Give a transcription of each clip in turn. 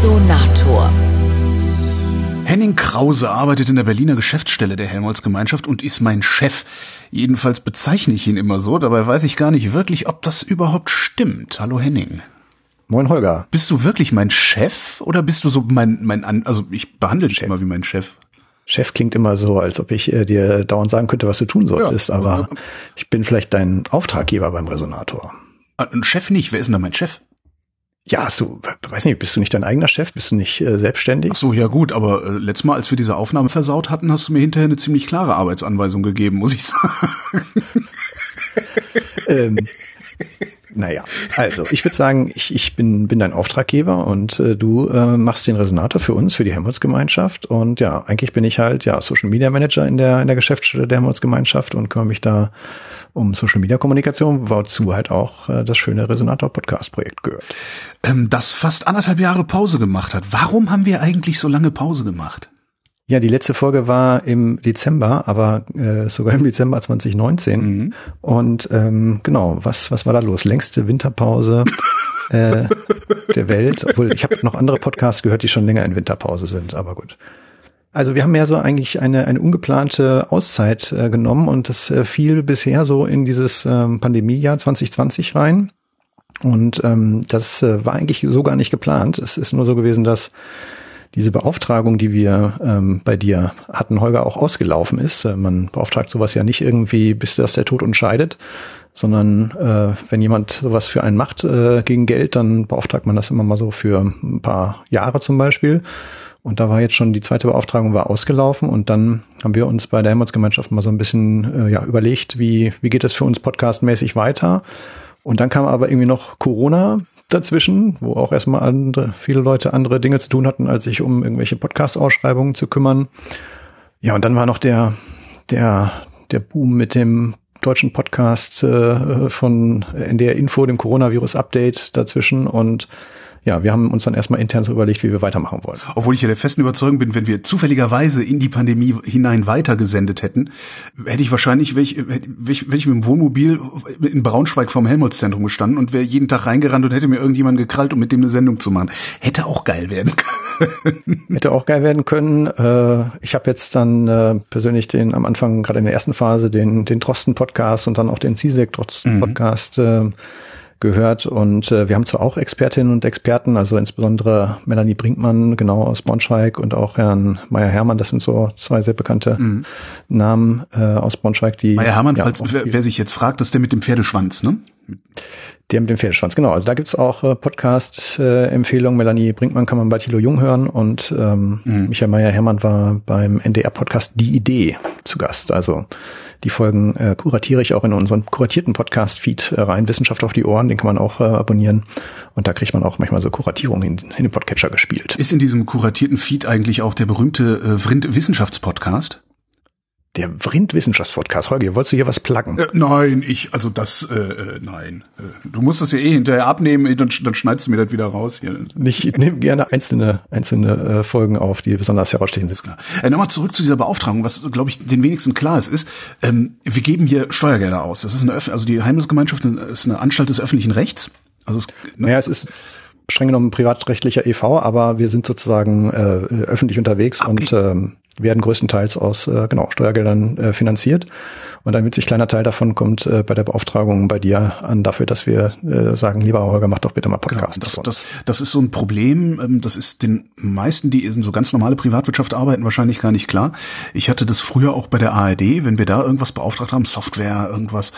Resonator. Henning Krause arbeitet in der Berliner Geschäftsstelle der Helmholtz-Gemeinschaft und ist mein Chef. Jedenfalls bezeichne ich ihn immer so, dabei weiß ich gar nicht wirklich, ob das überhaupt stimmt. Hallo Henning. Moin Holger. Bist du wirklich mein Chef oder bist du so mein, mein, also ich behandle dich immer wie mein Chef. Chef klingt immer so, als ob ich äh, dir dauernd sagen könnte, was du tun solltest, ja, aber ich bin vielleicht dein Auftraggeber beim Resonator. Ah, ein Chef nicht, wer ist denn da mein Chef? Ja, hast du, weiß nicht, bist du nicht dein eigener Chef? Bist du nicht äh, selbstständig? Ach so, ja gut, aber äh, letztes Mal, als wir diese Aufnahme versaut hatten, hast du mir hinterher eine ziemlich klare Arbeitsanweisung gegeben, muss ich sagen. ähm, naja, also ich würde sagen, ich, ich bin, bin dein Auftraggeber und äh, du äh, machst den Resonator für uns, für die Helmholtz-Gemeinschaft. Und ja, eigentlich bin ich halt ja Social Media Manager in der, in der Geschäftsstelle der Helmholtz-Gemeinschaft und kümmere mich da um Social Media Kommunikation, wozu halt auch äh, das schöne Resonator Podcast Projekt gehört. Ähm, das fast anderthalb Jahre Pause gemacht hat. Warum haben wir eigentlich so lange Pause gemacht? Ja, die letzte Folge war im Dezember, aber äh, sogar im Dezember 2019. Mhm. Und ähm, genau, was was war da los? Längste Winterpause äh, der Welt. Obwohl ich habe noch andere Podcasts gehört, die schon länger in Winterpause sind. Aber gut. Also wir haben ja so eigentlich eine, eine ungeplante Auszeit äh, genommen und das äh, fiel bisher so in dieses ähm, Pandemiejahr 2020 rein. Und ähm, das äh, war eigentlich so gar nicht geplant. Es ist nur so gewesen, dass diese Beauftragung, die wir ähm, bei dir hatten, Holger, auch ausgelaufen ist. Äh, man beauftragt sowas ja nicht irgendwie, bis das der Tod entscheidet, sondern äh, wenn jemand sowas für einen macht äh, gegen Geld, dann beauftragt man das immer mal so für ein paar Jahre zum Beispiel. Und da war jetzt schon die zweite Beauftragung war ausgelaufen und dann haben wir uns bei der Helmholtz-Gemeinschaft mal so ein bisschen äh, ja, überlegt, wie, wie geht es für uns podcastmäßig weiter. Und dann kam aber irgendwie noch Corona dazwischen, wo auch erstmal andere, viele Leute andere Dinge zu tun hatten, als sich um irgendwelche Podcast-Ausschreibungen zu kümmern. Ja, und dann war noch der, der, der Boom mit dem deutschen Podcast äh, von NDR Info, dem Coronavirus-Update dazwischen und ja, wir haben uns dann erstmal intern so überlegt, wie wir weitermachen wollen. Obwohl ich ja der festen Überzeugung bin, wenn wir zufälligerweise in die Pandemie hinein weitergesendet hätten, hätte ich wahrscheinlich, wäre ich, wäre ich, wäre ich mit dem Wohnmobil in Braunschweig vom Helmholtz-Zentrum gestanden und wäre jeden Tag reingerannt und hätte mir irgendjemand gekrallt, um mit dem eine Sendung zu machen. Hätte auch geil werden können. Hätte auch geil werden können. Äh, ich habe jetzt dann äh, persönlich den am Anfang, gerade in der ersten Phase, den, den Drosten-Podcast und dann auch den CISEC-Drosten-Podcast mhm gehört. Und äh, wir haben zwar auch Expertinnen und Experten, also insbesondere Melanie Brinkmann, genau aus Braunschweig und auch Herrn Meier-Hermann, das sind so zwei sehr bekannte mhm. Namen äh, aus Braunschweig, die. Meier-Hermann, ja, falls wer, wer sich jetzt fragt, das ist der mit dem Pferdeschwanz, ne? Der mit dem Pferdeschwanz, genau. Also da gibt's auch äh, Podcast-Empfehlungen. Melanie Brinkmann kann man bei Thilo Jung hören und ähm, mhm. Michael Meyer-Hermann war beim NDR-Podcast Die Idee zu Gast. Also die Folgen äh, kuratiere ich auch in unseren kuratierten Podcast-Feed äh, rein. Wissenschaft auf die Ohren, den kann man auch äh, abonnieren. Und da kriegt man auch manchmal so Kuratierungen in, in den Podcatcher gespielt. Ist in diesem kuratierten Feed eigentlich auch der berühmte äh, Vrind Wissenschaftspodcast? Der Vrind-Wissenschaftspodcast. Holger, wolltest du hier was pluggen? Äh, nein, ich, also das, äh, äh nein. Äh, du musst das ja eh hinterher abnehmen, dann, dann schneidest du mir das wieder raus. Hier. Ich nehme gerne einzelne, einzelne äh, Folgen auf, die besonders herausstechen. Ist klar. Äh, Nochmal zurück zu dieser Beauftragung, was, glaube ich, den wenigsten klar ist, ist, ähm, wir geben hier Steuergelder aus. Das ist eine, also die Heimelsgemeinschaft ist eine Anstalt des öffentlichen Rechts. Also es, ne? Naja, es ist streng genommen privatrechtlicher EV, aber wir sind sozusagen äh, öffentlich unterwegs okay. und ähm, werden größtenteils aus äh, genau Steuergeldern äh, finanziert. Und ein winzig kleiner Teil davon kommt äh, bei der Beauftragung bei dir an dafür, dass wir äh, sagen, lieber Holger, mach doch bitte mal genau, Podcast. Genau, das, das, das ist so ein Problem. Ähm, das ist den meisten, die in so ganz normale Privatwirtschaft arbeiten, wahrscheinlich gar nicht klar. Ich hatte das früher auch bei der ARD, wenn wir da irgendwas beauftragt haben, Software, irgendwas.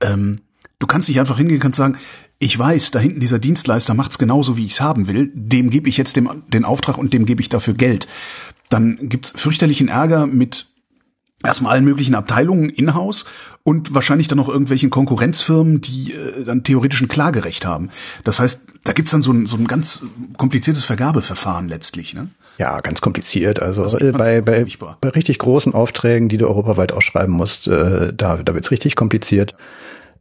Ähm, du kannst nicht einfach hingehen, kannst sagen, ich weiß, da hinten dieser Dienstleister macht's genauso, wie ich's haben will, dem gebe ich jetzt dem, den Auftrag und dem gebe ich dafür Geld dann gibt's fürchterlichen Ärger mit erstmal allen möglichen Abteilungen in-house und wahrscheinlich dann noch irgendwelchen Konkurrenzfirmen, die äh, dann theoretisch ein Klagerecht haben. Das heißt, da gibt's dann so ein, so ein ganz kompliziertes Vergabeverfahren letztlich. Ne? Ja, ganz kompliziert. Also bei, bei, bei richtig großen Aufträgen, die du europaweit ausschreiben musst, äh, da, da wird's richtig kompliziert.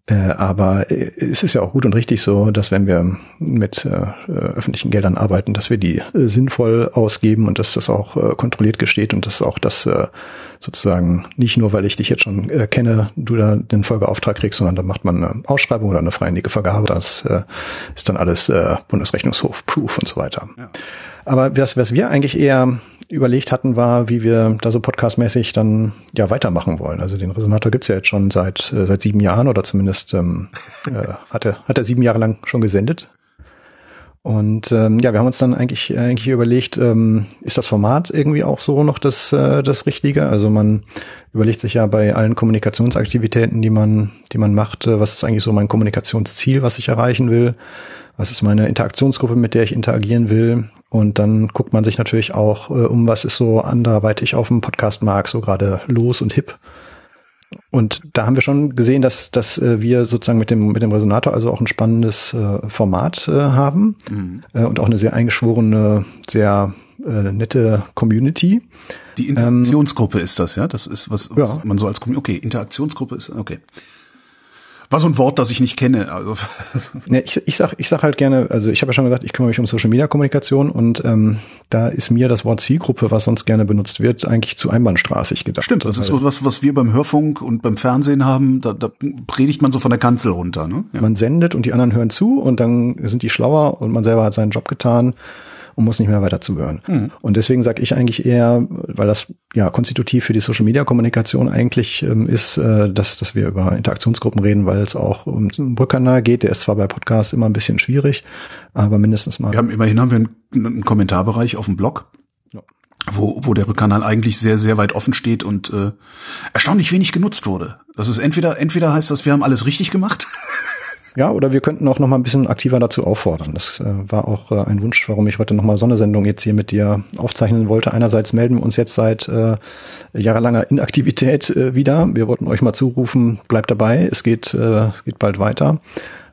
Äh, aber äh, es ist ja auch gut und richtig so, dass wenn wir mit äh, öffentlichen Geldern arbeiten, dass wir die äh, sinnvoll ausgeben und dass das auch kontrolliert gesteht und dass auch das sozusagen nicht nur, weil ich dich jetzt schon kenne, du da den Folgeauftrag kriegst, sondern da macht man eine Ausschreibung oder eine freiwillige Vergabe. Das ist dann alles äh, Bundesrechnungshof, Proof und so weiter. Ja. Aber was, was wir eigentlich eher überlegt hatten, war, wie wir da so podcastmäßig dann ja weitermachen wollen. Also den Resonator gibt's ja jetzt schon seit äh, seit sieben Jahren oder zumindest ähm, äh, hat, er, hat er sieben Jahre lang schon gesendet. Und ähm, ja, wir haben uns dann eigentlich eigentlich überlegt, ähm, ist das Format irgendwie auch so noch das äh, das Richtige? Also man überlegt sich ja bei allen Kommunikationsaktivitäten, die man die man macht, äh, was ist eigentlich so mein Kommunikationsziel, was ich erreichen will? Was ist meine Interaktionsgruppe, mit der ich interagieren will? Und dann guckt man sich natürlich auch äh, um, was ist so anderweitig auf dem Podcast-Markt so gerade los und hip. Und da haben wir schon gesehen, dass, dass äh, wir sozusagen mit dem, mit dem Resonator also auch ein spannendes äh, Format äh, haben mhm. äh, und auch eine sehr eingeschworene, sehr äh, nette Community. Die Interaktionsgruppe ähm, ist das, ja? Das ist, was, was ja. man so als Community, okay, Interaktionsgruppe ist, okay war so ein Wort, das ich nicht kenne. Also. Ja, ich, ich sag, ich sag halt gerne, also ich habe ja schon gesagt, ich kümmere mich um Social Media Kommunikation und ähm, da ist mir das Wort Zielgruppe, was sonst gerne benutzt wird, eigentlich zu einbahnstraßig gedacht. Stimmt, das ist so was, was wir beim Hörfunk und beim Fernsehen haben, da, da predigt man so von der Kanzel runter. Ne? Ja. Man sendet und die anderen hören zu und dann sind die schlauer und man selber hat seinen Job getan und muss nicht mehr weiter zuhören. Mhm. Und deswegen sage ich eigentlich eher, weil das ja konstitutiv für die Social Media Kommunikation eigentlich ähm, ist, äh, dass, dass wir über Interaktionsgruppen reden, weil es auch um den Rückkanal geht. Der ist zwar bei Podcasts immer ein bisschen schwierig, aber mindestens mal. Wir haben immerhin haben wir einen, einen Kommentarbereich auf dem Blog. Wo, wo der Rückkanal eigentlich sehr, sehr weit offen steht und äh, erstaunlich wenig genutzt wurde. Das ist entweder, entweder heißt das, wir haben alles richtig gemacht Ja, oder wir könnten auch noch mal ein bisschen aktiver dazu auffordern. Das äh, war auch äh, ein Wunsch, warum ich heute noch mal so eine Sendung jetzt hier mit dir aufzeichnen wollte. Einerseits melden wir uns jetzt seit äh, jahrelanger Inaktivität äh, wieder. Wir wollten euch mal zurufen, bleibt dabei, es geht, äh, es geht bald weiter.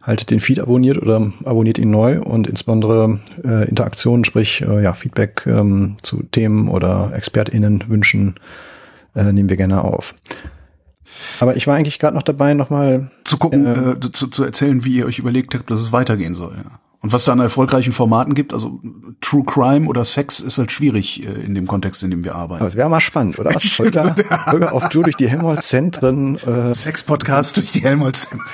Haltet den Feed abonniert oder abonniert ihn neu und insbesondere äh, Interaktionen, sprich ja, Feedback ähm, zu Themen oder ExpertInnen wünschen, nehmen wir gerne auf. Aber ich war eigentlich gerade noch dabei, nochmal zu gucken, äh, äh, zu, zu erzählen, wie ihr euch überlegt habt, dass es weitergehen soll. Ja. Und was da an erfolgreichen Formaten gibt, also True Crime oder Sex ist halt schwierig äh, in dem Kontext, in dem wir arbeiten. Aber es wäre mal spannend, oder? Was Holger, Holger auf Tour durch die Helmholtz-Zentren. Äh, Sex-Podcast durch die Helmholtz-Zentren.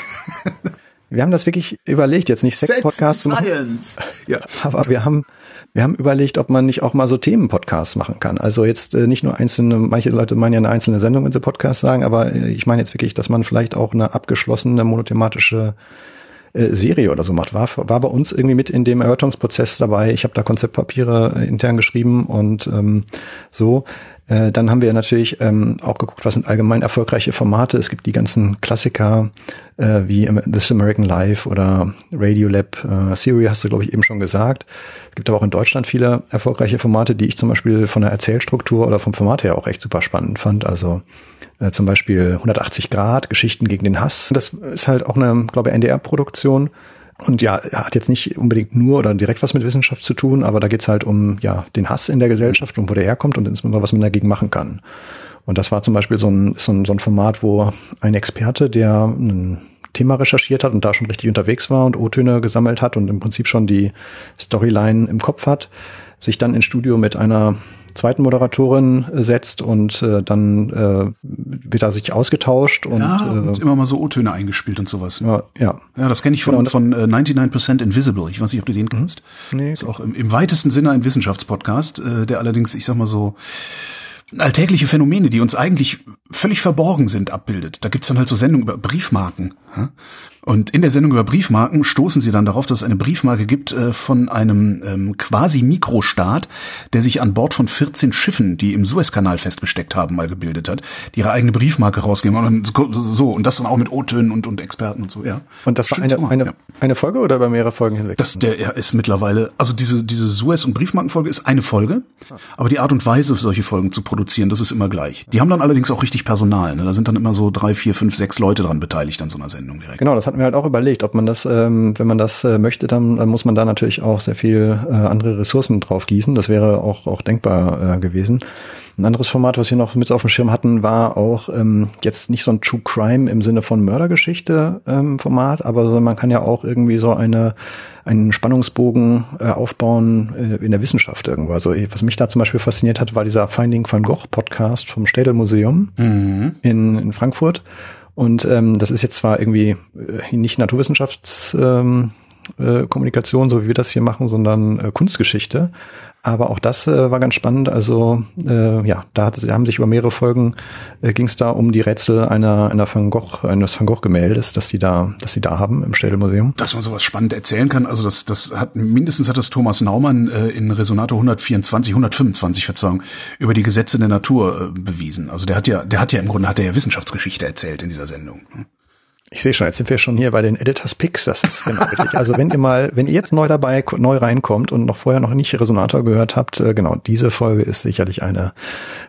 wir haben das wirklich überlegt, jetzt nicht Sex-Podcast zu machen. Ja. Aber wir haben wir haben überlegt, ob man nicht auch mal so Themenpodcasts machen kann. Also jetzt äh, nicht nur einzelne, manche Leute meinen ja eine einzelne Sendung, wenn sie Podcasts sagen, aber äh, ich meine jetzt wirklich, dass man vielleicht auch eine abgeschlossene monothematische äh, Serie oder so macht. War, war bei uns irgendwie mit in dem Erörterungsprozess dabei. Ich habe da Konzeptpapiere äh, intern geschrieben und ähm, so. Äh, dann haben wir natürlich ähm, auch geguckt, was sind allgemein erfolgreiche Formate. Es gibt die ganzen Klassiker äh, wie This American Life oder Radiolab. Äh, Siri hast du, glaube ich, eben schon gesagt. Es gibt aber auch in Deutschland viele erfolgreiche Formate, die ich zum Beispiel von der Erzählstruktur oder vom Format her auch echt super spannend fand. Also äh, zum Beispiel 180 Grad, Geschichten gegen den Hass. Das ist halt auch eine, glaube ich, NDR-Produktion. Und ja, hat jetzt nicht unbedingt nur oder direkt was mit Wissenschaft zu tun, aber da geht's halt um ja den Hass in der Gesellschaft und wo der herkommt und insbesondere was man dagegen machen kann. Und das war zum Beispiel so ein, so ein, so ein Format, wo ein Experte, der ein Thema recherchiert hat und da schon richtig unterwegs war und O-Töne gesammelt hat und im Prinzip schon die Storyline im Kopf hat, sich dann ins Studio mit einer zweiten Moderatorin setzt und äh, dann äh, wird er sich ausgetauscht und, ja, und äh, immer mal so O-Töne eingespielt und sowas. Ja, ja. Ja, das kenne ich von, genau, von äh, 99% Invisible. Ich weiß nicht, ob du den kennst. Nee. Ist auch im, im weitesten Sinne ein Wissenschaftspodcast, äh, der allerdings, ich sag mal so, alltägliche Phänomene, die uns eigentlich völlig verborgen sind, abbildet. Da gibt's dann halt so Sendungen über Briefmarken. Und in der Sendung über Briefmarken stoßen sie dann darauf, dass es eine Briefmarke gibt äh, von einem ähm, quasi Mikrostaat, der sich an Bord von 14 Schiffen, die im Suezkanal festgesteckt haben, mal gebildet hat, die ihre eigene Briefmarke rausgeben und so und das dann auch mit O-Tönen und, und Experten und so, ja. Und das war eine, eine, ja. eine Folge oder über mehrere Folgen hinweg? Das der ja, ist mittlerweile, also diese diese Suez und Briefmarkenfolge ist eine Folge, aber die Art und Weise, solche Folgen zu produzieren, das ist immer gleich. Die haben dann allerdings auch richtig Personal, ne? Da sind dann immer so drei, vier, fünf, sechs Leute dran beteiligt an so einer Sendung direkt. Genau, das hat hatten wir halt auch überlegt, ob man das, ähm, wenn man das äh, möchte, dann, dann muss man da natürlich auch sehr viel äh, andere Ressourcen drauf gießen. Das wäre auch, auch denkbar äh, gewesen. Ein anderes Format, was wir noch mit auf dem Schirm hatten, war auch ähm, jetzt nicht so ein True Crime im Sinne von Mördergeschichte ähm, Format, aber man kann ja auch irgendwie so eine einen Spannungsbogen äh, aufbauen äh, in der Wissenschaft irgendwo. Also was mich da zum Beispiel fasziniert hat, war dieser Finding van Gogh Podcast vom Städel Museum mhm. in, in Frankfurt. Und ähm, das ist jetzt zwar irgendwie äh, nicht Naturwissenschafts ähm, äh, Kommunikation, so wie wir das hier machen, sondern äh, Kunstgeschichte. Aber auch das äh, war ganz spannend. Also äh, ja, da hat, haben sich über mehrere Folgen äh, ging es da um die Rätsel einer einer Van Gogh eines Van Gogh Gemäldes, das sie da dass sie da haben im Städelmuseum. Dass man sowas spannend erzählen kann. Also das das hat mindestens hat das Thomas Naumann äh, in Resonator 124 125 Verzeihung über die Gesetze der Natur äh, bewiesen. Also der hat ja der hat ja im Grunde hat er ja Wissenschaftsgeschichte erzählt in dieser Sendung. Ne? Ich sehe schon, jetzt sind wir schon hier bei den Editors Picks. Das ist genau richtig. Also wenn ihr mal, wenn ihr jetzt neu dabei, neu reinkommt und noch vorher noch nicht Resonator gehört habt, äh, genau, diese Folge ist sicherlich eine,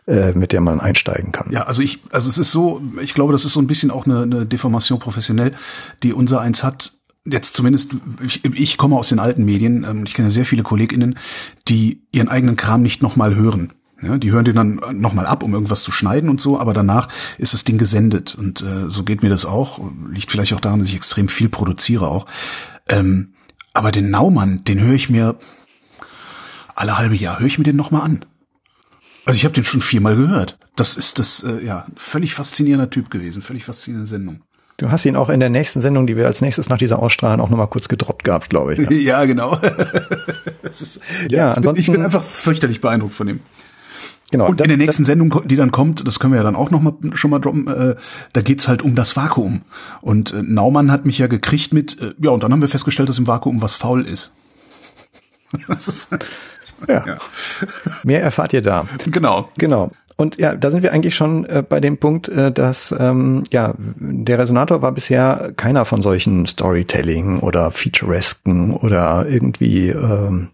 äh, mit der man einsteigen kann. Ja, also ich, also es ist so, ich glaube, das ist so ein bisschen auch eine, eine Deformation professionell, die unser eins hat. Jetzt zumindest, ich, ich komme aus den alten Medien, ähm, ich kenne sehr viele KollegInnen, die ihren eigenen Kram nicht nochmal hören. Ja, die hören den dann nochmal ab, um irgendwas zu schneiden und so, aber danach ist das Ding gesendet. Und äh, so geht mir das auch. Liegt vielleicht auch daran, dass ich extrem viel produziere auch. Ähm, aber den Naumann, den höre ich mir alle halbe Jahr, höre ich mir den nochmal an. Also ich habe den schon viermal gehört. Das ist das, äh, ja, völlig faszinierender Typ gewesen, völlig faszinierende Sendung. Du hast ihn auch in der nächsten Sendung, die wir als nächstes nach dieser Ausstrahlung auch nochmal kurz gedroppt gehabt, glaube ich. Ja, ja genau. ist, ja, ja ich, bin, ich bin einfach fürchterlich beeindruckt von ihm. Genau. Und in der nächsten Sendung, die dann kommt, das können wir ja dann auch noch mal schon mal droppen, äh, da geht's halt um das Vakuum. Und äh, Naumann hat mich ja gekriegt mit, äh, ja, und dann haben wir festgestellt, dass im Vakuum was faul ist. ist ja. ja. Mehr erfahrt ihr da. Genau. Genau. Und ja, da sind wir eigentlich schon äh, bei dem Punkt, äh, dass ähm, ja der Resonator war bisher keiner von solchen Storytelling oder Featuresken oder irgendwie ähm,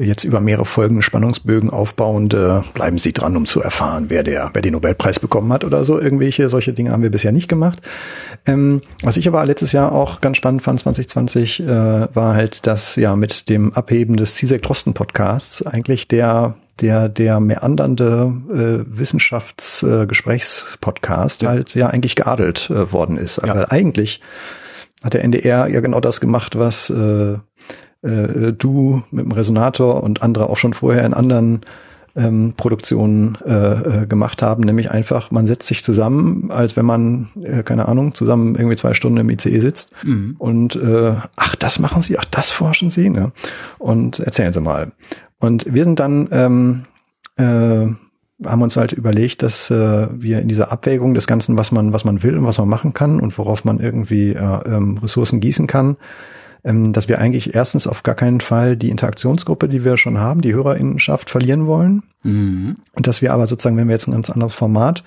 jetzt über mehrere Folgen Spannungsbögen aufbauende, bleiben Sie dran, um zu erfahren, wer der, wer den Nobelpreis bekommen hat oder so. Irgendwelche solche Dinge haben wir bisher nicht gemacht. Ähm, was ich aber letztes Jahr auch ganz spannend fand, 2020, äh, war halt, dass ja mit dem Abheben des CISEC Drosten Podcasts eigentlich der der der meandernde äh, Wissenschaftsgesprächspodcast äh, ja. halt ja eigentlich geadelt äh, worden ist. Ja. Weil eigentlich hat der NDR ja genau das gemacht, was äh, äh, du mit dem Resonator und andere auch schon vorher in anderen ähm, Produktionen äh, äh, gemacht haben, nämlich einfach, man setzt sich zusammen, als wenn man, äh, keine Ahnung, zusammen irgendwie zwei Stunden im ICE sitzt mhm. und äh, ach, das machen Sie, ach, das forschen Sie, ne? Und erzählen Sie mal. Und wir sind dann ähm, äh, haben uns halt überlegt, dass äh, wir in dieser Abwägung des Ganzen, was man, was man will und was man machen kann und worauf man irgendwie äh, ähm, Ressourcen gießen kann, dass wir eigentlich erstens auf gar keinen Fall die Interaktionsgruppe, die wir schon haben, die Hörerinnenschaft verlieren wollen. Mhm. Und dass wir aber sozusagen, wenn wir jetzt ein ganz anderes Format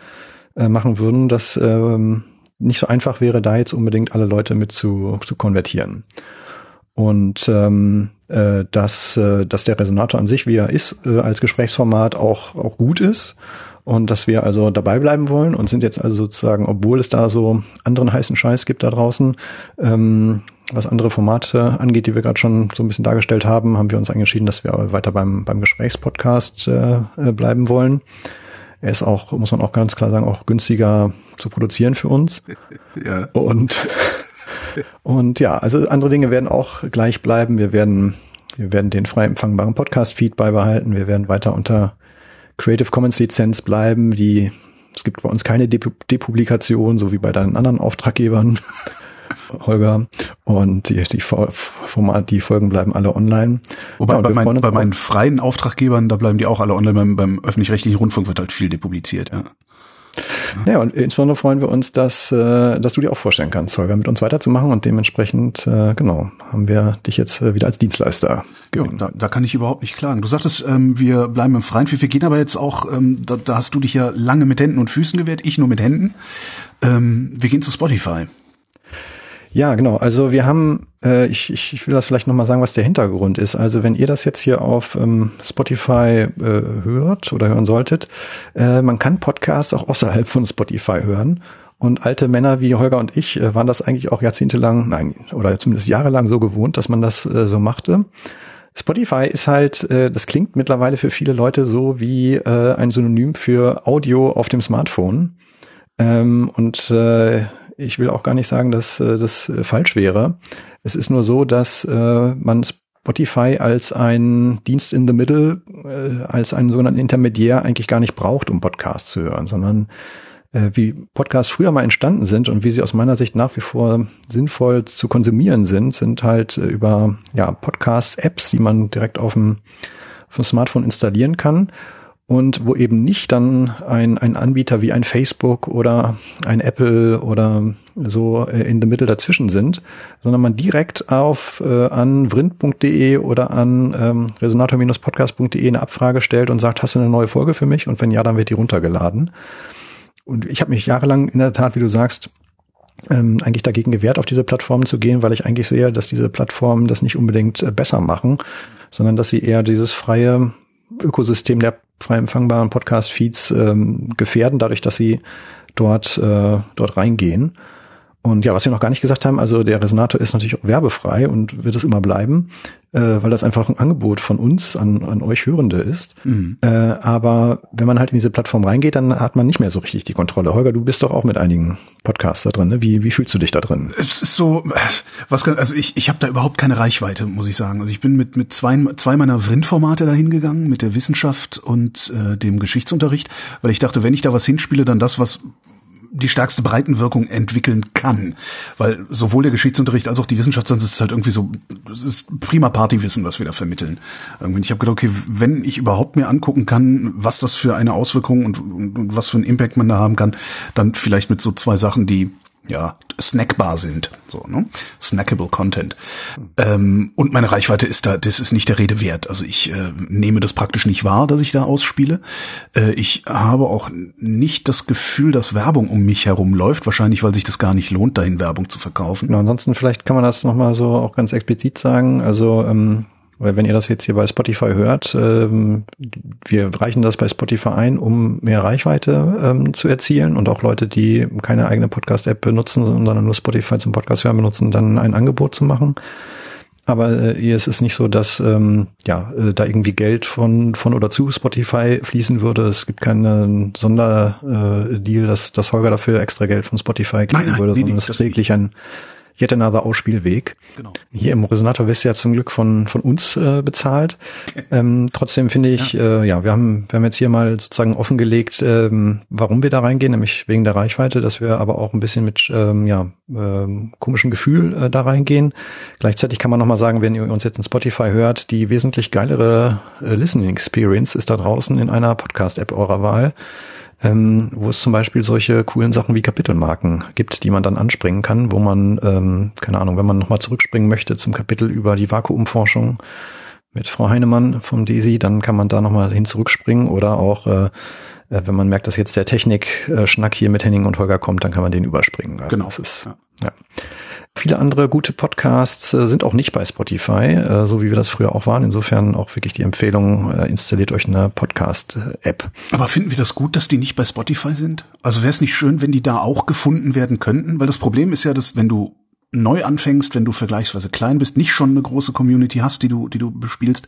äh, machen würden, dass ähm, nicht so einfach wäre, da jetzt unbedingt alle Leute mit zu, zu konvertieren. Und ähm, äh, dass, äh, dass der Resonator an sich, wie er ist, äh, als Gesprächsformat auch, auch gut ist und dass wir also dabei bleiben wollen und sind jetzt also sozusagen, obwohl es da so anderen heißen Scheiß gibt da draußen, ähm, was andere Formate angeht, die wir gerade schon so ein bisschen dargestellt haben, haben wir uns entschieden, dass wir weiter beim, beim Gesprächspodcast äh, äh, bleiben wollen. Er ist auch, muss man auch ganz klar sagen, auch günstiger zu produzieren für uns. Ja. Und, und ja, also andere Dinge werden auch gleich bleiben. Wir werden, wir werden den frei empfangbaren Podcast-Feed beibehalten. Wir werden weiter unter Creative Commons Lizenz bleiben. Die, es gibt bei uns keine Depublikation, so wie bei deinen anderen Auftraggebern. Holger. Und die, die, Format, die Folgen bleiben alle online. Wobei ja, bei, mein, bei meinen freien Auftraggebern, da bleiben die auch alle online. Beim, beim öffentlich-rechtlichen Rundfunk wird halt viel depubliziert, ja. Ja, und insbesondere freuen wir uns, dass, äh, dass du dir auch vorstellen kannst, Holger, mit uns weiterzumachen und dementsprechend, äh, genau, haben wir dich jetzt äh, wieder als Dienstleister. Ja, da, da kann ich überhaupt nicht klagen. Du sagtest, ähm, wir bleiben im Freien. Wir gehen aber jetzt auch, ähm, da, da hast du dich ja lange mit Händen und Füßen gewehrt, ich nur mit Händen. Ähm, wir gehen zu Spotify. Ja, genau. Also wir haben, äh, ich, ich, ich will das vielleicht nochmal sagen, was der Hintergrund ist. Also wenn ihr das jetzt hier auf ähm, Spotify äh, hört oder hören solltet, äh, man kann Podcasts auch außerhalb von Spotify hören. Und alte Männer wie Holger und ich äh, waren das eigentlich auch jahrzehntelang, nein, oder zumindest jahrelang so gewohnt, dass man das äh, so machte. Spotify ist halt, äh, das klingt mittlerweile für viele Leute so wie äh, ein Synonym für Audio auf dem Smartphone. Ähm, und äh, ich will auch gar nicht sagen, dass äh, das äh, falsch wäre. Es ist nur so, dass äh, man Spotify als ein Dienst in the Middle, äh, als einen sogenannten Intermediär eigentlich gar nicht braucht, um Podcasts zu hören, sondern äh, wie Podcasts früher mal entstanden sind und wie sie aus meiner Sicht nach wie vor sinnvoll zu konsumieren sind, sind halt äh, über ja, Podcast-Apps, die man direkt auf dem, auf dem Smartphone installieren kann und wo eben nicht dann ein, ein Anbieter wie ein Facebook oder ein Apple oder so äh, in the middle dazwischen sind, sondern man direkt auf äh, an vrind.de oder an ähm, resonator-podcast.de eine Abfrage stellt und sagt, hast du eine neue Folge für mich? Und wenn ja, dann wird die runtergeladen. Und ich habe mich jahrelang in der Tat, wie du sagst, ähm, eigentlich dagegen gewehrt, auf diese Plattformen zu gehen, weil ich eigentlich sehe, dass diese Plattformen das nicht unbedingt äh, besser machen, sondern dass sie eher dieses freie Ökosystem der frei empfangbaren Podcast-Feeds ähm, gefährden, dadurch, dass sie dort, äh, dort reingehen. Und ja, was wir noch gar nicht gesagt haben, also der Resonator ist natürlich auch werbefrei und wird es immer bleiben, äh, weil das einfach ein Angebot von uns an, an euch Hörende ist. Mhm. Äh, aber wenn man halt in diese Plattform reingeht, dann hat man nicht mehr so richtig die Kontrolle. Holger, du bist doch auch mit einigen Podcasts da drin. Ne? Wie, wie fühlst du dich da drin? Es ist so, was also ich, ich habe da überhaupt keine Reichweite, muss ich sagen. Also ich bin mit, mit zwei, zwei meiner Vrind-Formate dahin gegangen, mit der Wissenschaft und äh, dem Geschichtsunterricht, weil ich dachte, wenn ich da was hinspiele, dann das, was die stärkste Breitenwirkung entwickeln kann. Weil sowohl der Geschichtsunterricht als auch die Wissenschaft, sonst ist halt irgendwie so, es ist prima Partywissen, was wir da vermitteln. Irgendwie. Ich habe gedacht, okay, wenn ich überhaupt mir angucken kann, was das für eine Auswirkung und, und, und was für einen Impact man da haben kann, dann vielleicht mit so zwei Sachen, die ja, snackbar sind, so, ne? Snackable Content. Ähm, und meine Reichweite ist da, das ist nicht der Rede wert. Also ich äh, nehme das praktisch nicht wahr, dass ich da ausspiele. Äh, ich habe auch nicht das Gefühl, dass Werbung um mich herum läuft, wahrscheinlich, weil sich das gar nicht lohnt, dahin Werbung zu verkaufen. Genau, ansonsten vielleicht kann man das nochmal so auch ganz explizit sagen. Also ähm, wenn ihr das jetzt hier bei Spotify hört, ähm, wir reichen das bei Spotify ein, um mehr Reichweite ähm, zu erzielen und auch Leute, die keine eigene Podcast-App benutzen, sondern nur Spotify zum Podcast hören benutzen, dann ein Angebot zu machen. Aber äh, es ist nicht so, dass ähm, ja äh, da irgendwie Geld von von oder zu Spotify fließen würde. Es gibt keinen Sonderdeal, äh, dass, dass Holger dafür extra Geld von Spotify kriegen nein, nein, würde, nee, sondern es ist lediglich ein yet another Ausspielweg. Genau. Hier im Resonator wirst du ja zum Glück von, von uns äh, bezahlt. Ähm, trotzdem finde ich, ja. Äh, ja, wir haben, wir haben jetzt hier mal sozusagen offengelegt, ähm, warum wir da reingehen, nämlich wegen der Reichweite, dass wir aber auch ein bisschen mit ähm, ja, ähm, komischem Gefühl äh, da reingehen. Gleichzeitig kann man nochmal sagen, wenn ihr uns jetzt in Spotify hört, die wesentlich geilere äh, Listening Experience ist da draußen in einer Podcast-App eurer Wahl ähm, wo es zum Beispiel solche coolen Sachen wie Kapitelmarken gibt, die man dann anspringen kann, wo man, ähm, keine Ahnung, wenn man nochmal zurückspringen möchte zum Kapitel über die Vakuumforschung mit Frau Heinemann vom DESI, dann kann man da nochmal hin zurückspringen oder auch äh, äh, wenn man merkt, dass jetzt der Technik-Schnack hier mit Henning und Holger kommt, dann kann man den überspringen. Genau. Das ist, ja. ja. Viele andere gute Podcasts äh, sind auch nicht bei Spotify, äh, so wie wir das früher auch waren. Insofern auch wirklich die Empfehlung, äh, installiert euch eine Podcast-App. Aber finden wir das gut, dass die nicht bei Spotify sind? Also wäre es nicht schön, wenn die da auch gefunden werden könnten? Weil das Problem ist ja, dass wenn du neu anfängst, wenn du vergleichsweise klein bist, nicht schon eine große Community hast, die du, die du bespielst,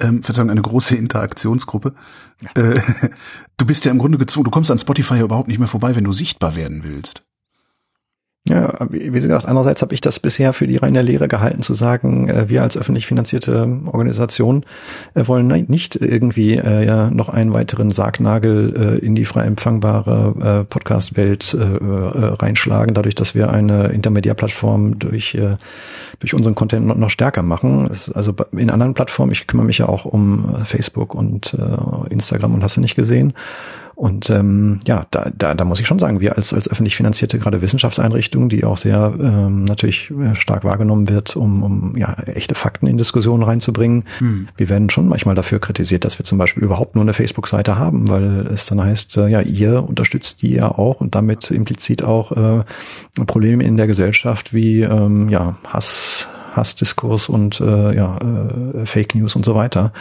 ähm, Verzeihung, eine große Interaktionsgruppe. Ja. Äh, du bist ja im Grunde gezwungen, du kommst an Spotify ja überhaupt nicht mehr vorbei, wenn du sichtbar werden willst. Ja, wie gesagt, andererseits habe ich das bisher für die reine Lehre gehalten, zu sagen, äh, wir als öffentlich finanzierte Organisation äh, wollen nicht irgendwie äh, ja, noch einen weiteren Sargnagel in die frei empfangbare Podcast-Welt reinschlagen, dadurch, dass wir eine Intermediärplattform durch, durch unseren Content noch, stärker machen. Also in anderen Plattformen, ich kümmere mich ja auch um Facebook und Instagram und hast du nicht gesehen. Und ähm, ja, da, da, da muss ich schon sagen, wir als, als öffentlich finanzierte gerade Wissenschaftseinrichtung, die auch sehr ähm, natürlich äh, stark wahrgenommen wird, um, um ja, echte Fakten in Diskussionen reinzubringen, hm. wir werden schon manchmal dafür kritisiert, dass wir zum Beispiel überhaupt nur eine Facebook-Seite haben, weil es dann heißt, äh, ja, ihr unterstützt die ja auch und damit implizit auch äh, Probleme in der Gesellschaft wie ähm, ja, Hass, Hassdiskurs und äh, ja, äh, Fake News und so weiter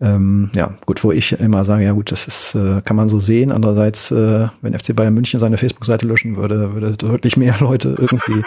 Ähm, ja, gut, wo ich immer sage, ja gut, das ist, äh, kann man so sehen. Andererseits, äh, wenn FC Bayern München seine Facebook-Seite löschen würde, würde deutlich mehr Leute irgendwie,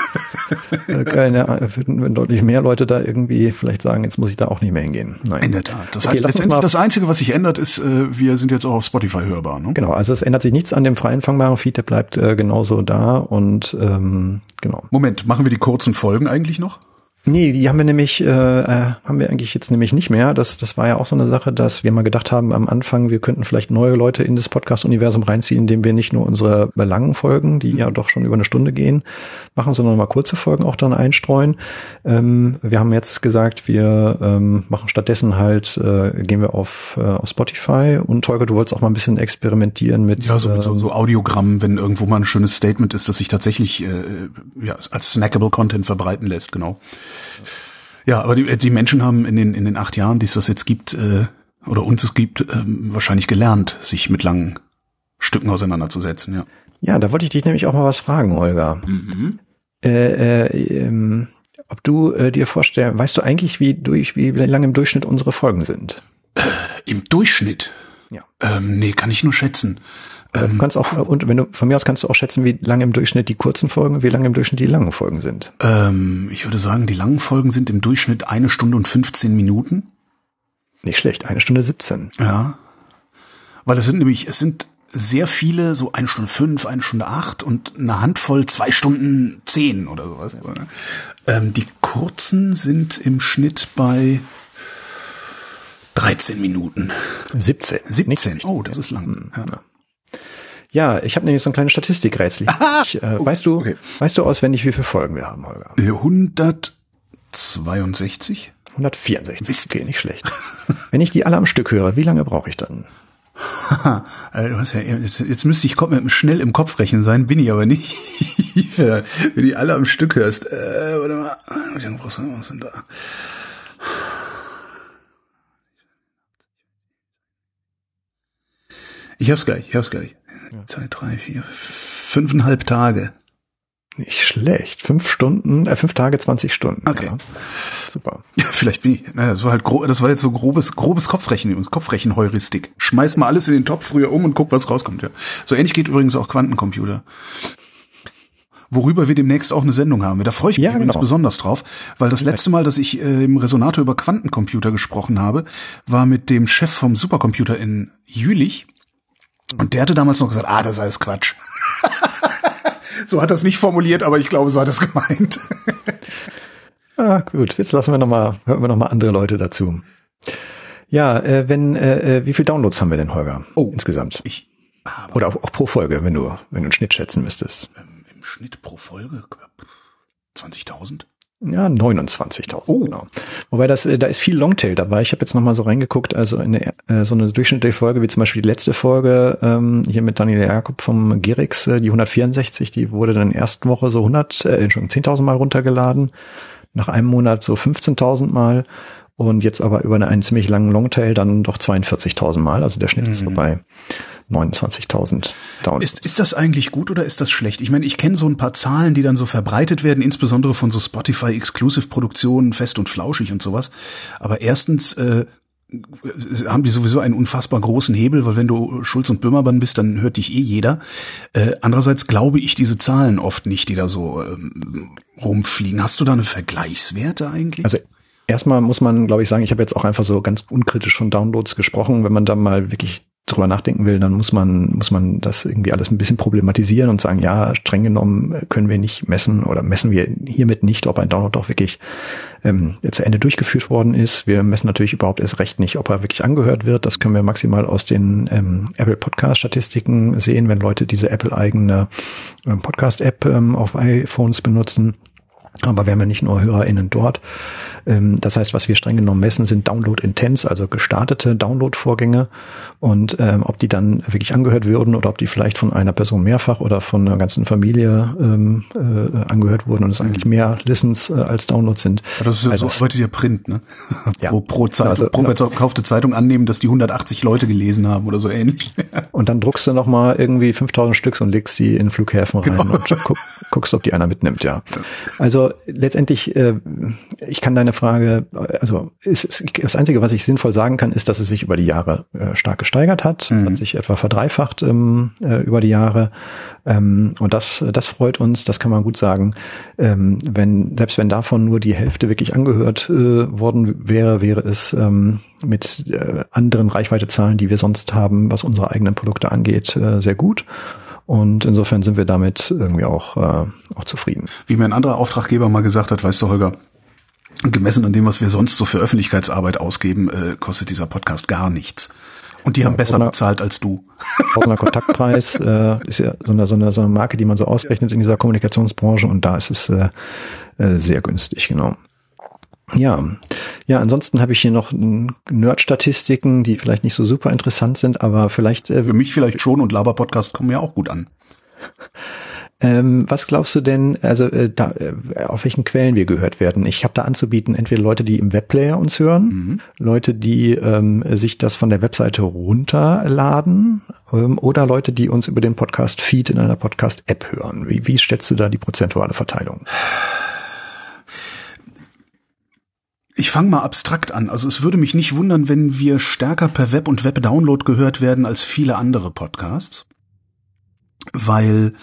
äh, keine, würden deutlich mehr Leute da irgendwie vielleicht sagen, jetzt muss ich da auch nicht mehr hingehen. Nein. In der Tat. Das okay, heißt, letztendlich das Einzige, was sich ändert, ist, äh, wir sind jetzt auch auf Spotify hörbar. Ne? Genau, also es ändert sich nichts an dem frei empfangbaren Feed, der bleibt äh, genauso da und ähm, genau. Moment, machen wir die kurzen Folgen eigentlich noch? Nee, die haben wir nämlich, äh, äh, haben wir eigentlich jetzt nämlich nicht mehr. Das, das war ja auch so eine Sache, dass wir mal gedacht haben am Anfang, wir könnten vielleicht neue Leute in das Podcast-Universum reinziehen, indem wir nicht nur unsere langen Folgen, die ja doch schon über eine Stunde gehen, machen, sondern mal kurze Folgen auch dann einstreuen. Ähm, wir haben jetzt gesagt, wir ähm, machen stattdessen halt, äh, gehen wir auf, äh, auf Spotify und Tolga, du wolltest auch mal ein bisschen experimentieren mit ja, so, so, so Audiogramm, wenn irgendwo mal ein schönes Statement ist, das sich tatsächlich äh, ja, als snackable Content verbreiten lässt, genau. Ja, aber die, die Menschen haben in den, in den acht Jahren, die es das jetzt gibt, äh, oder uns es gibt, ähm, wahrscheinlich gelernt, sich mit langen Stücken auseinanderzusetzen, ja. Ja, da wollte ich dich nämlich auch mal was fragen, Olga. Mhm. Äh, äh, ähm, ob du äh, dir vorstellst, weißt du eigentlich, wie durch, wie lange im Durchschnitt unsere Folgen sind? Äh, Im Durchschnitt? Ja. Ähm, nee, kann ich nur schätzen. Ähm, du kannst auch, und wenn du, von mir aus kannst du auch schätzen, wie lange im Durchschnitt die kurzen Folgen, wie lange im Durchschnitt die langen Folgen sind. Ähm, ich würde sagen, die langen Folgen sind im Durchschnitt eine Stunde und 15 Minuten. Nicht schlecht, eine Stunde 17. Ja. Weil es sind nämlich, es sind sehr viele, so eine Stunde fünf, eine Stunde acht und eine Handvoll zwei Stunden zehn oder sowas. Ähm, die kurzen sind im Schnitt bei 13 Minuten. 17. 17. Oh, das ist lang. Hm, ja. Ja, ich habe nämlich so ein kleines Statistikrätsel. Ich, äh, weißt du, okay. weißt du auswendig, wie viele Folgen wir haben, Holger? 162? 164. Mist. Okay, nicht schlecht. Wenn ich die alle am Stück höre, wie lange brauche ich dann? jetzt, jetzt müsste ich schnell im Kopf rechnen sein, bin ich aber nicht. Wenn du die alle am Stück hörst. Äh, warte mal, wie lange brauchst du was denn da? Ich hab's gleich, ich hab's gleich. Ja. Zwei, drei, vier, fünfeinhalb Tage. Nicht schlecht. Fünf Stunden, äh, fünf Tage, 20 Stunden. Okay. Ja. Super. Ja, vielleicht bin ich, naja, das war halt grob, das war jetzt so grobes, grobes Kopfrechnen übrigens, Kopfrechenheuristik. Schmeiß mal alles in den Topf früher um und guck, was rauskommt, ja. So ähnlich geht übrigens auch Quantencomputer. Worüber wir demnächst auch eine Sendung haben. Da freue ich mich ja, übrigens genau. besonders drauf, weil das letzte Mal, dass ich äh, im Resonator über Quantencomputer gesprochen habe, war mit dem Chef vom Supercomputer in Jülich. Und der hatte damals noch gesagt, ah, das ist alles Quatsch. so hat er es nicht formuliert, aber ich glaube, so hat er es gemeint. ah, gut, jetzt lassen wir noch mal, hören wir noch mal andere Leute dazu. Ja, äh, wenn, äh, äh wie viel Downloads haben wir denn, Holger? Oh, insgesamt. Ich habe Oder auch, auch, pro Folge, wenn du, wenn du einen Schnitt schätzen müsstest. Ähm, Im Schnitt pro Folge 20.000? Ja, 29.000. Oh. Genau. Wobei das, äh, da ist viel Longtail dabei. Ich habe jetzt noch mal so reingeguckt, also in eine, äh, so eine durchschnittliche Folge, wie zum Beispiel die letzte Folge ähm, hier mit Daniel Jakob vom Gerix, äh, die 164, die wurde dann in der ersten Woche so 100, äh, schon 10.000 Mal runtergeladen. Nach einem Monat so 15.000 Mal und jetzt aber über einen ziemlich langen Longtail dann doch 42.000 Mal. Also der Schnitt mhm. ist so bei 29.000 Downloads. Ist, ist das eigentlich gut oder ist das schlecht? Ich meine, ich kenne so ein paar Zahlen, die dann so verbreitet werden, insbesondere von so Spotify-Exclusive-Produktionen, fest und flauschig und sowas. Aber erstens äh, haben die sowieso einen unfassbar großen Hebel, weil wenn du Schulz und Böhmermann bist, dann hört dich eh jeder. Äh, andererseits glaube ich diese Zahlen oft nicht, die da so ähm, rumfliegen. Hast du da eine Vergleichswerte eigentlich? Also erstmal muss man, glaube ich, sagen, ich habe jetzt auch einfach so ganz unkritisch von Downloads gesprochen. Wenn man da mal wirklich drüber nachdenken will, dann muss man, muss man das irgendwie alles ein bisschen problematisieren und sagen, ja, streng genommen können wir nicht messen oder messen wir hiermit nicht, ob ein Download auch wirklich ähm, zu Ende durchgeführt worden ist. Wir messen natürlich überhaupt erst recht nicht, ob er wirklich angehört wird. Das können wir maximal aus den ähm, Apple Podcast Statistiken sehen, wenn Leute diese Apple eigene ähm, Podcast App ähm, auf iPhones benutzen. Aber wir haben ja nicht nur HörerInnen dort. Ähm, das heißt, was wir streng genommen messen, sind Download-Intents, also gestartete Download-Vorgänge. Und ähm, ob die dann wirklich angehört würden oder ob die vielleicht von einer Person mehrfach oder von einer ganzen Familie ähm, äh, angehört wurden und es eigentlich mehr Listens äh, als Downloads sind. das ist also, so arbeitet ihr Print, ne? Ja. pro, pro, Zeitung, also, pro verkaufte Zeitung annehmen, dass die 180 Leute gelesen haben oder so ähnlich. und dann druckst du nochmal irgendwie 5000 Stücks und legst die in Flughäfen rein genau. und guck, guckst, ob die einer mitnimmt, ja. Also also letztendlich, äh, ich kann deine Frage, also ist, ist, das Einzige, was ich sinnvoll sagen kann, ist, dass es sich über die Jahre äh, stark gesteigert hat. Mhm. Es hat sich etwa verdreifacht ähm, äh, über die Jahre. Ähm, und das, das freut uns, das kann man gut sagen. Ähm, wenn, selbst wenn davon nur die Hälfte wirklich angehört äh, worden wäre, wäre es ähm, mit äh, anderen Reichweitezahlen, die wir sonst haben, was unsere eigenen Produkte angeht, äh, sehr gut. Und insofern sind wir damit irgendwie auch, äh, auch zufrieden. Wie mir ein anderer Auftraggeber mal gesagt hat, weißt du, Holger, gemessen an dem, was wir sonst so für Öffentlichkeitsarbeit ausgeben, äh, kostet dieser Podcast gar nichts. Und die ja, haben besser einer, bezahlt als du. Tausender Kontaktpreis äh, ist ja so eine, so, eine, so eine Marke, die man so ausrechnet in dieser Kommunikationsbranche und da ist es äh, äh, sehr günstig, genau. Ja, ja, ansonsten habe ich hier noch Nerd-Statistiken, die vielleicht nicht so super interessant sind, aber vielleicht. Äh, Für mich vielleicht schon und Laber-Podcast kommen ja auch gut an. Ähm, was glaubst du denn, also äh, da, äh, auf welchen Quellen wir gehört werden? Ich habe da anzubieten, entweder Leute, die im Webplayer uns hören, mhm. Leute, die ähm, sich das von der Webseite runterladen ähm, oder Leute, die uns über den Podcast-Feed in einer Podcast-App hören. Wie, wie stellst du da die prozentuale Verteilung? Ich fange mal abstrakt an. Also es würde mich nicht wundern, wenn wir stärker per Web und Web-Download gehört werden als viele andere Podcasts. Weil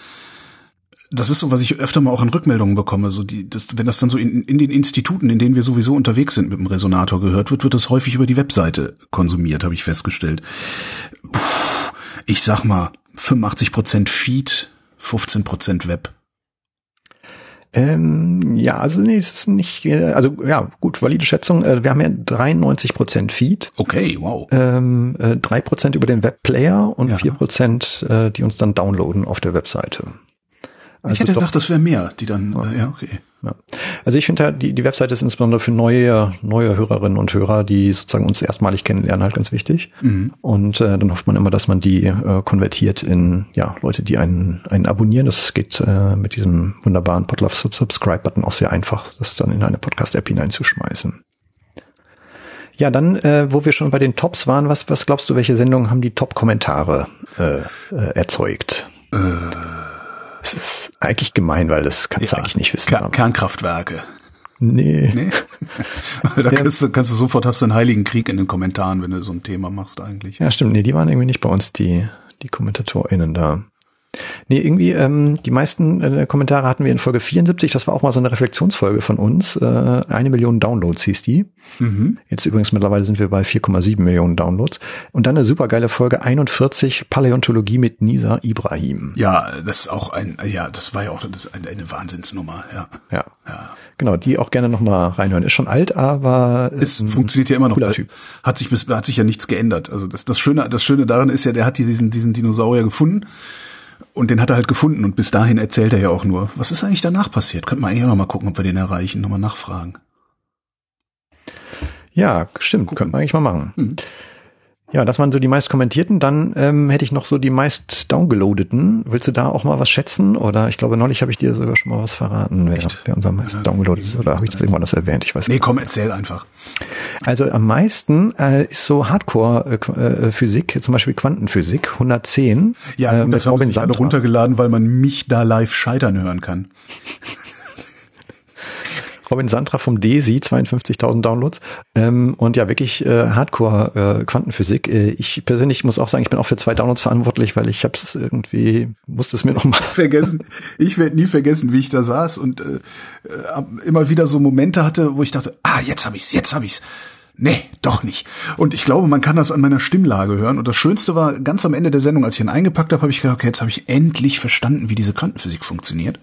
das ist so, was ich öfter mal auch in Rückmeldungen bekomme. So die, das, wenn das dann so in, in den Instituten, in denen wir sowieso unterwegs sind mit dem Resonator gehört wird, wird das häufig über die Webseite konsumiert, habe ich festgestellt. Puh, ich sag mal 85% Feed, 15% Web. Ähm, ja, also nee, es ist nicht, äh, also ja, gut, valide Schätzung. Äh, wir haben ja 93 Prozent Feed. Okay, wow. Ähm, äh, 3 Prozent über den Webplayer und ja. Prozent, äh, die uns dann downloaden auf der Webseite. Also ich hätte doch, gedacht, das wäre mehr, die dann, ja, äh, ja okay. Ja. Also ich finde halt, die, die Webseite ist insbesondere für neue, neue Hörerinnen und Hörer, die sozusagen uns erstmalig kennenlernen, halt ganz wichtig. Mhm. Und äh, dann hofft man immer, dass man die äh, konvertiert in ja Leute, die einen, einen abonnieren. Das geht äh, mit diesem wunderbaren Podlove Subscribe-Button auch sehr einfach, das dann in eine Podcast-App hineinzuschmeißen. Ja, dann, äh, wo wir schon bei den Tops waren, was, was glaubst du, welche Sendungen haben die Top-Kommentare äh, äh, erzeugt? Äh es ist eigentlich gemein, weil das kannst ja, du eigentlich nicht wissen. Ker Kernkraftwerke. Nee. nee? da ja. kannst, du, kannst du sofort hast du einen heiligen Krieg in den Kommentaren, wenn du so ein Thema machst eigentlich. Ja, stimmt. Nee, die waren irgendwie nicht bei uns, die, die KommentatorInnen da. Nee, irgendwie, ähm, die meisten äh, Kommentare hatten wir in Folge 74, das war auch mal so eine Reflexionsfolge von uns. Äh, eine Million Downloads hieß die. Mhm. Jetzt übrigens mittlerweile sind wir bei 4,7 Millionen Downloads. Und dann eine supergeile Folge 41, Paläontologie mit Nisa Ibrahim. Ja, das ist auch ein, ja, das war ja auch das eine, eine Wahnsinnsnummer, ja. ja. Ja. Genau, die auch gerne nochmal reinhören. Ist schon alt, aber es funktioniert ja immer noch. Typ. Hat sich bis, hat sich ja nichts geändert. Also das, das Schöne, das Schöne daran ist ja, der hat diesen, diesen Dinosaurier gefunden und den hat er halt gefunden und bis dahin erzählt er ja auch nur. Was ist eigentlich danach passiert? Könnten wir eigentlich auch noch mal gucken, ob wir den erreichen, nochmal nachfragen. Ja, stimmt, könnten wir eigentlich mal machen. Mhm. Ja, das waren so die meist kommentierten. Dann ähm, hätte ich noch so die meist downgeloadeten. Willst du da auch mal was schätzen? Oder ich glaube, neulich habe ich dir sogar schon mal was verraten, wer, wer unser meist ja, downgeloadet ist. Oder habe ich das irgendwann das erwähnt? Ich weiß nicht. Nee, komm, erzähl einfach. Also am meisten äh, ist so Hardcore-Physik, äh, zum Beispiel Quantenphysik, 110. Ja, äh, das haben sie alle runtergeladen, weil man mich da live scheitern hören kann. Robin Santra vom DESI, 52.000 Downloads. Ähm, und ja, wirklich äh, Hardcore äh, Quantenphysik. Äh, ich persönlich muss auch sagen, ich bin auch für zwei Downloads verantwortlich, weil ich habe es irgendwie, musste es mir noch mal vergessen. Ich werde nie vergessen, wie ich da saß und äh, äh, immer wieder so Momente hatte, wo ich dachte, ah, jetzt habe ich's, jetzt habe ich's nee, doch nicht. Und ich glaube, man kann das an meiner Stimmlage hören. Und das Schönste war, ganz am Ende der Sendung, als ich ihn eingepackt habe, habe ich gedacht, okay, jetzt habe ich endlich verstanden, wie diese Quantenphysik funktioniert.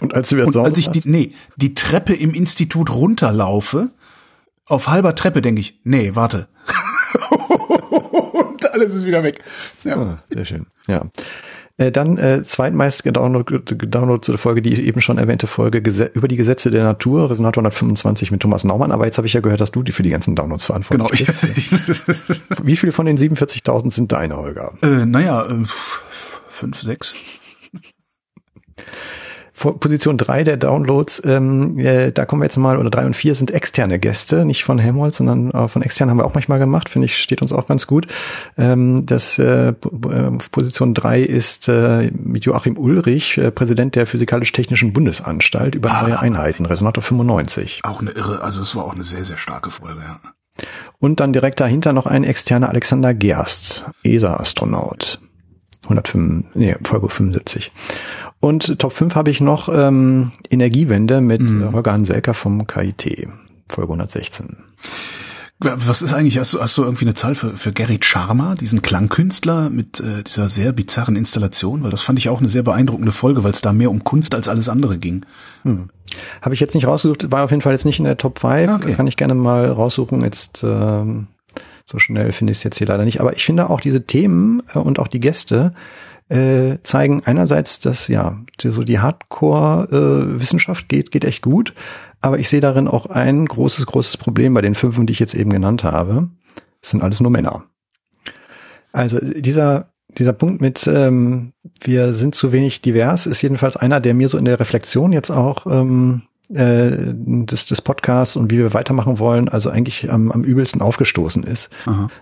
Und als, du Und als ich die, nee, die Treppe im Institut runterlaufe, auf halber Treppe denke ich, nee, warte. Und alles ist wieder weg. Ja. Ah, sehr schön. Ja. Äh, dann äh, zweitmeist gedownloadete Folge, die eben schon erwähnte Folge Gese über die Gesetze der Natur, Resonator 125 mit Thomas Naumann. Aber jetzt habe ich ja gehört, dass du die für die ganzen Downloads verantwortlich genau. bist. Wie viel von den 47.000 sind deine, Holger? Äh, naja, äh, fünf, sechs. Position drei der Downloads, ähm, äh, da kommen wir jetzt mal, oder drei und vier sind externe Gäste, nicht von Helmholtz, sondern äh, von extern haben wir auch manchmal gemacht, finde ich, steht uns auch ganz gut. Ähm, das äh, äh Position drei ist äh, mit Joachim Ulrich, äh, Präsident der Physikalisch-Technischen Bundesanstalt über ah, neue Einheiten, Resonator 95. Auch eine irre, also es war auch eine sehr, sehr starke Folge, ja. Und dann direkt dahinter noch ein externer Alexander Gerst, ESA-Astronaut. 105, nee, Folge 75. Und Top 5 habe ich noch ähm, Energiewende mit mhm. Holger Hanselker vom KIT, Folge 116. Was ist eigentlich, hast du, hast du irgendwie eine Zahl für, für Gary Sharma, diesen Klangkünstler mit äh, dieser sehr bizarren Installation? Weil das fand ich auch eine sehr beeindruckende Folge, weil es da mehr um Kunst als alles andere ging. Hm. Habe ich jetzt nicht rausgesucht, war auf jeden Fall jetzt nicht in der Top 5. Okay. Kann ich gerne mal raussuchen. Jetzt ähm, so schnell finde ich es jetzt hier leider nicht. Aber ich finde auch diese Themen äh, und auch die Gäste äh, zeigen einerseits, dass ja so die Hardcore-Wissenschaft äh, geht, geht echt gut, aber ich sehe darin auch ein großes, großes Problem bei den fünf, die ich jetzt eben genannt habe. Das sind alles nur Männer. Also dieser dieser Punkt mit ähm, wir sind zu wenig divers ist jedenfalls einer, der mir so in der Reflexion jetzt auch ähm, äh, des, des Podcasts und wie wir weitermachen wollen, also eigentlich am, am übelsten aufgestoßen ist.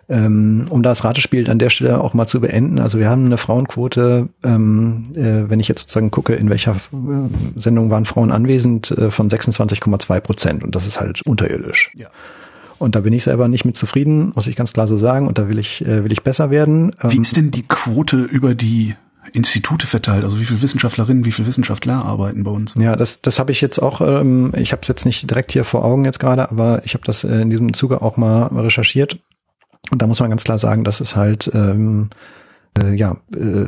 Ähm, um das Ratespiel an der Stelle auch mal zu beenden. Also wir haben eine Frauenquote, ähm, äh, wenn ich jetzt sozusagen gucke, in welcher äh, Sendung waren Frauen anwesend, äh, von 26,2 Prozent. Und das ist halt unterirdisch. Ja. Und da bin ich selber nicht mit zufrieden, muss ich ganz klar so sagen. Und da will ich, will ich besser werden. Wie ähm, ist denn die Quote über die Institute verteilt? Also wie viele Wissenschaftlerinnen, wie viele Wissenschaftler arbeiten bei uns? Ja, das, das habe ich jetzt auch, ähm, ich habe es jetzt nicht direkt hier vor Augen jetzt gerade, aber ich habe das äh, in diesem Zuge auch mal recherchiert. Und da muss man ganz klar sagen, dass es halt ähm, äh, ja äh,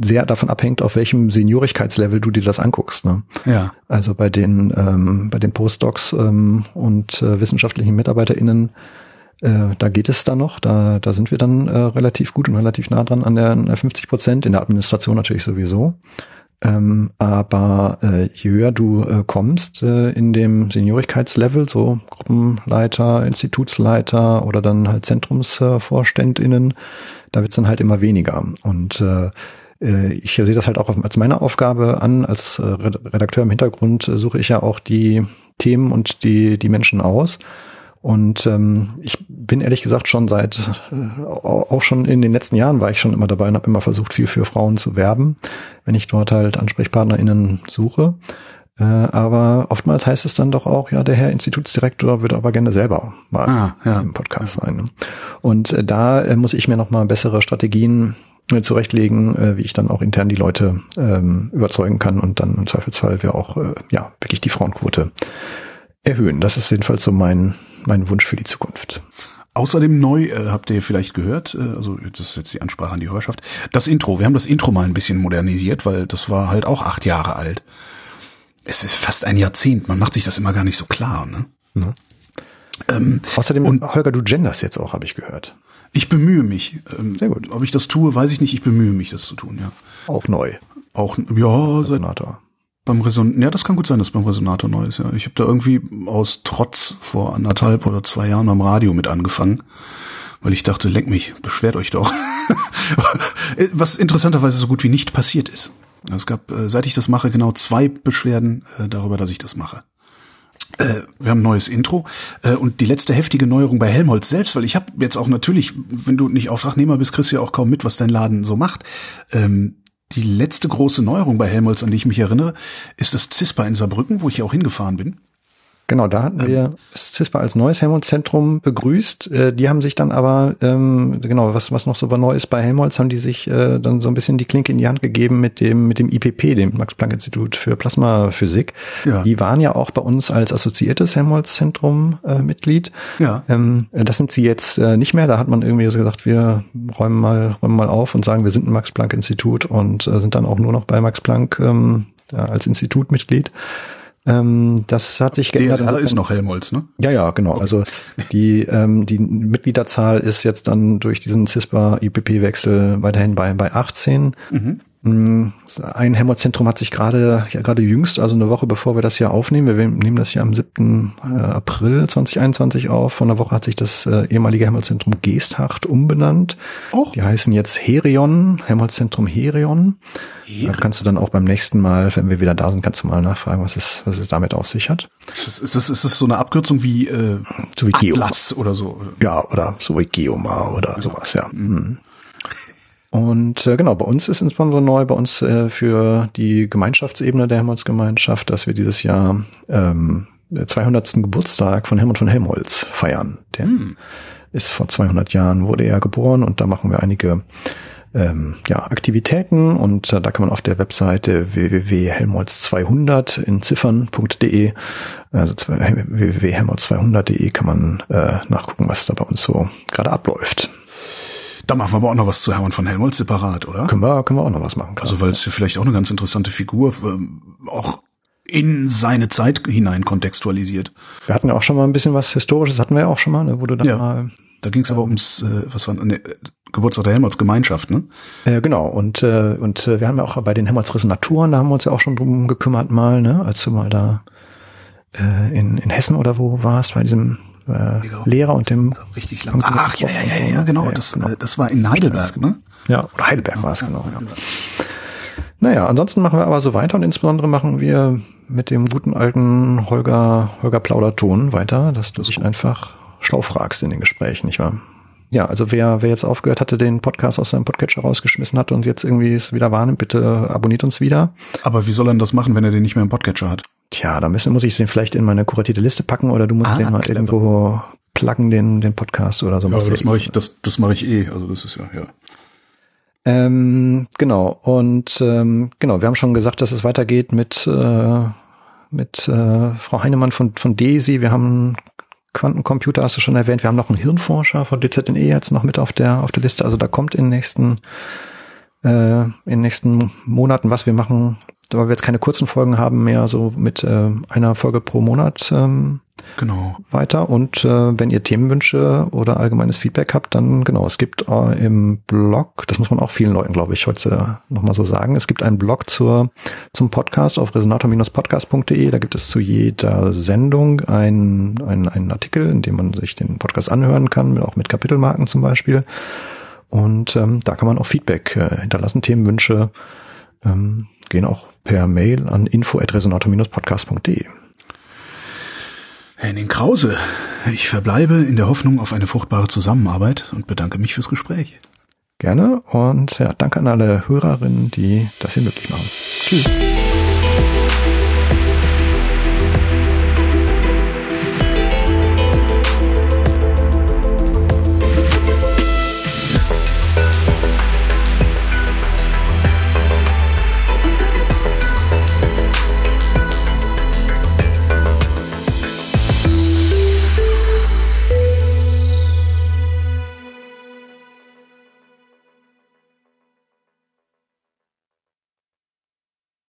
sehr davon abhängt, auf welchem Seniorigkeitslevel du dir das anguckst. Ne? Ja. Also bei den ähm, bei den Postdocs ähm, und äh, wissenschaftlichen MitarbeiterInnen äh, da geht es dann noch, da, da sind wir dann äh, relativ gut und relativ nah dran an der 50 Prozent, in der Administration natürlich sowieso. Ähm, aber äh, je höher du äh, kommst äh, in dem Seniorigkeitslevel, so Gruppenleiter, Institutsleiter oder dann halt ZentrumsvorständInnen, da wird's dann halt immer weniger. Und äh, äh ich sehe das halt auch als meine Aufgabe an. Als äh, Redakteur im Hintergrund äh, suche ich ja auch die Themen und die, die Menschen aus. Und ähm, ich bin ehrlich gesagt schon seit, äh, auch schon in den letzten Jahren war ich schon immer dabei und habe immer versucht, viel für Frauen zu werben, wenn ich dort halt AnsprechpartnerInnen suche. Äh, aber oftmals heißt es dann doch auch, ja, der Herr Institutsdirektor würde aber gerne selber mal ah, ja. im Podcast sein. Ne? Und äh, da äh, muss ich mir nochmal bessere Strategien äh, zurechtlegen, äh, wie ich dann auch intern die Leute ähm, überzeugen kann und dann im Zweifelsfall wir auch äh, ja wirklich die Frauenquote erhöhen. Das ist jedenfalls so mein mein Wunsch für die Zukunft. Außerdem neu, äh, habt ihr vielleicht gehört, äh, also das ist jetzt die Ansprache an die Hörerschaft, das Intro. Wir haben das Intro mal ein bisschen modernisiert, weil das war halt auch acht Jahre alt. Es ist fast ein Jahrzehnt, man macht sich das immer gar nicht so klar, ne? Ja. Ähm, Außerdem, und, Holger, du genders jetzt auch, habe ich gehört. Ich bemühe mich. Ähm, Sehr gut. Ob ich das tue, weiß ich nicht. Ich bemühe mich, das zu tun, ja. Auch neu. Auch, ja, seit, beim Reson ja, das kann gut sein, dass beim Resonator neu ist, ja. Ich habe da irgendwie aus Trotz vor anderthalb oder zwei Jahren am Radio mit angefangen, weil ich dachte, leck mich, beschwert euch doch. Was interessanterweise so gut wie nicht passiert ist. Es gab, äh, seit ich das mache, genau zwei Beschwerden äh, darüber, dass ich das mache. Äh, wir haben ein neues Intro äh, und die letzte heftige Neuerung bei Helmholtz selbst, weil ich habe jetzt auch natürlich, wenn du nicht Auftragnehmer bist, kriegst du ja auch kaum mit, was dein Laden so macht. Ähm, die letzte große Neuerung bei Helmholtz, an die ich mich erinnere, ist das CISPA in Saarbrücken, wo ich auch hingefahren bin. Genau, da hatten wir ähm, CISPA als neues Helmholtz-Zentrum begrüßt. Äh, die haben sich dann aber, ähm, genau, was, was noch so neu ist bei Helmholtz, haben die sich äh, dann so ein bisschen die Klinke in die Hand gegeben mit dem, mit dem IPP, dem Max-Planck-Institut für Plasmaphysik. Ja. Die waren ja auch bei uns als assoziiertes Helmholtz-Zentrum äh, Mitglied. Ja. Ähm, das sind sie jetzt äh, nicht mehr. Da hat man irgendwie so gesagt, wir räumen mal, räumen mal auf und sagen, wir sind ein Max-Planck-Institut und äh, sind dann auch nur noch bei Max Planck ähm, ja, als Institutmitglied. Ähm, das hat sich geändert. DLR ist noch Helmholtz, ne? Ja, ja, genau. Okay. Also die, ähm, die Mitgliederzahl ist jetzt dann durch diesen CISPA-IPP-Wechsel weiterhin bei, bei 18. Mhm. Ein Helmholtz-Zentrum hat sich gerade, ja gerade jüngst, also eine Woche bevor wir das hier aufnehmen, wir nehmen das hier am 7. Äh, April 2021 auf, vor einer Woche hat sich das äh, ehemalige Helmholtz-Zentrum Geesthacht umbenannt. Och. Die heißen jetzt Herion, Helmholtz-Zentrum Herion. Herion. Da kannst du dann auch beim nächsten Mal, wenn wir wieder da sind, kannst du mal nachfragen, was es, was es damit auf sich hat. Ist das, ist das, so eine Abkürzung wie, äh, so wie Atlas oder so? Ja, oder so wie Geomar oder sowas, ja. Mhm. Und äh, genau, bei uns ist insbesondere neu, bei uns äh, für die Gemeinschaftsebene der Helmholtz-Gemeinschaft, dass wir dieses Jahr ähm, 200. Geburtstag von Helmut von Helmholtz feiern. Der hm. ist vor 200 Jahren, wurde er geboren und da machen wir einige ähm, ja, Aktivitäten und äh, da kann man auf der Webseite www.helmholtz200 in ziffern.de, also www.helmholtz200.de kann man äh, nachgucken, was da bei uns so gerade abläuft. Da machen wir aber auch noch was zu Hermann von Helmholtz separat, oder? Können wir, können wir auch noch was machen. Klar. Also weil es ja vielleicht auch eine ganz interessante Figur, ähm, auch in seine Zeit hinein kontextualisiert. Wir hatten ja auch schon mal ein bisschen was Historisches, hatten wir ja auch schon mal, ne, wo du dann ja, mal. Da ging es aber ums, äh, was war ne, Geburtstag der Helmholtz Gemeinschaft, ne? Äh, genau, und, äh, und äh, wir haben ja auch bei den Helmholtz Resonaturen, da haben wir uns ja auch schon drum gekümmert mal, ne, als du mal da äh, in, in Hessen oder wo warst, bei diesem äh, Lehrer und dem richtig lang. Ach ja, ja, ja, ja, genau. Das, genau. Das war in Heidelberg, ne? Ja, oder Heidelberg war es genau. Ja. Naja, ansonsten machen wir aber so weiter und insbesondere machen wir mit dem guten alten Holger Holger Plauderton weiter, dass du dich einfach schlau fragst in den Gesprächen, nicht wahr? Ja, also wer, wer jetzt aufgehört hatte, den Podcast aus seinem Podcatcher rausgeschmissen hat und jetzt irgendwie es wieder wahrnimmt, bitte abonniert uns wieder. Aber wie soll er das machen, wenn er den nicht mehr im Podcatcher hat? Tja, da müssen, muss ich den vielleicht in meine kuratierte Liste packen oder du musst ah, den mal clever. irgendwo pluggen, den, den Podcast oder so. Ja, aber das mache ich, das, das mache ich eh. Also das ist ja, ja. Ähm, genau, und ähm, genau, wir haben schon gesagt, dass es weitergeht mit, äh, mit äh, Frau Heinemann von, von DESI. Wir haben Quantencomputer, hast du schon erwähnt. Wir haben noch einen Hirnforscher von DZNE jetzt noch mit auf der, auf der Liste. Also da kommt in den nächsten, äh, in den nächsten Monaten was. Wir machen weil wir jetzt keine kurzen Folgen haben mehr, so mit äh, einer Folge pro Monat ähm, genau. weiter. Und äh, wenn ihr Themenwünsche oder allgemeines Feedback habt, dann genau, es gibt äh, im Blog, das muss man auch vielen Leuten, glaube ich, heute nochmal so sagen, es gibt einen Blog zur, zum Podcast auf resonator-podcast.de, da gibt es zu jeder Sendung einen, einen, einen Artikel, in dem man sich den Podcast anhören kann, auch mit Kapitelmarken zum Beispiel. Und ähm, da kann man auch Feedback äh, hinterlassen, Themenwünsche, ähm, gehen auch per Mail an info@resonator-podcast.de. Henning Krause, ich verbleibe in der Hoffnung auf eine fruchtbare Zusammenarbeit und bedanke mich fürs Gespräch. Gerne und ja, danke an alle Hörerinnen, die das hier möglich machen. Tschüss.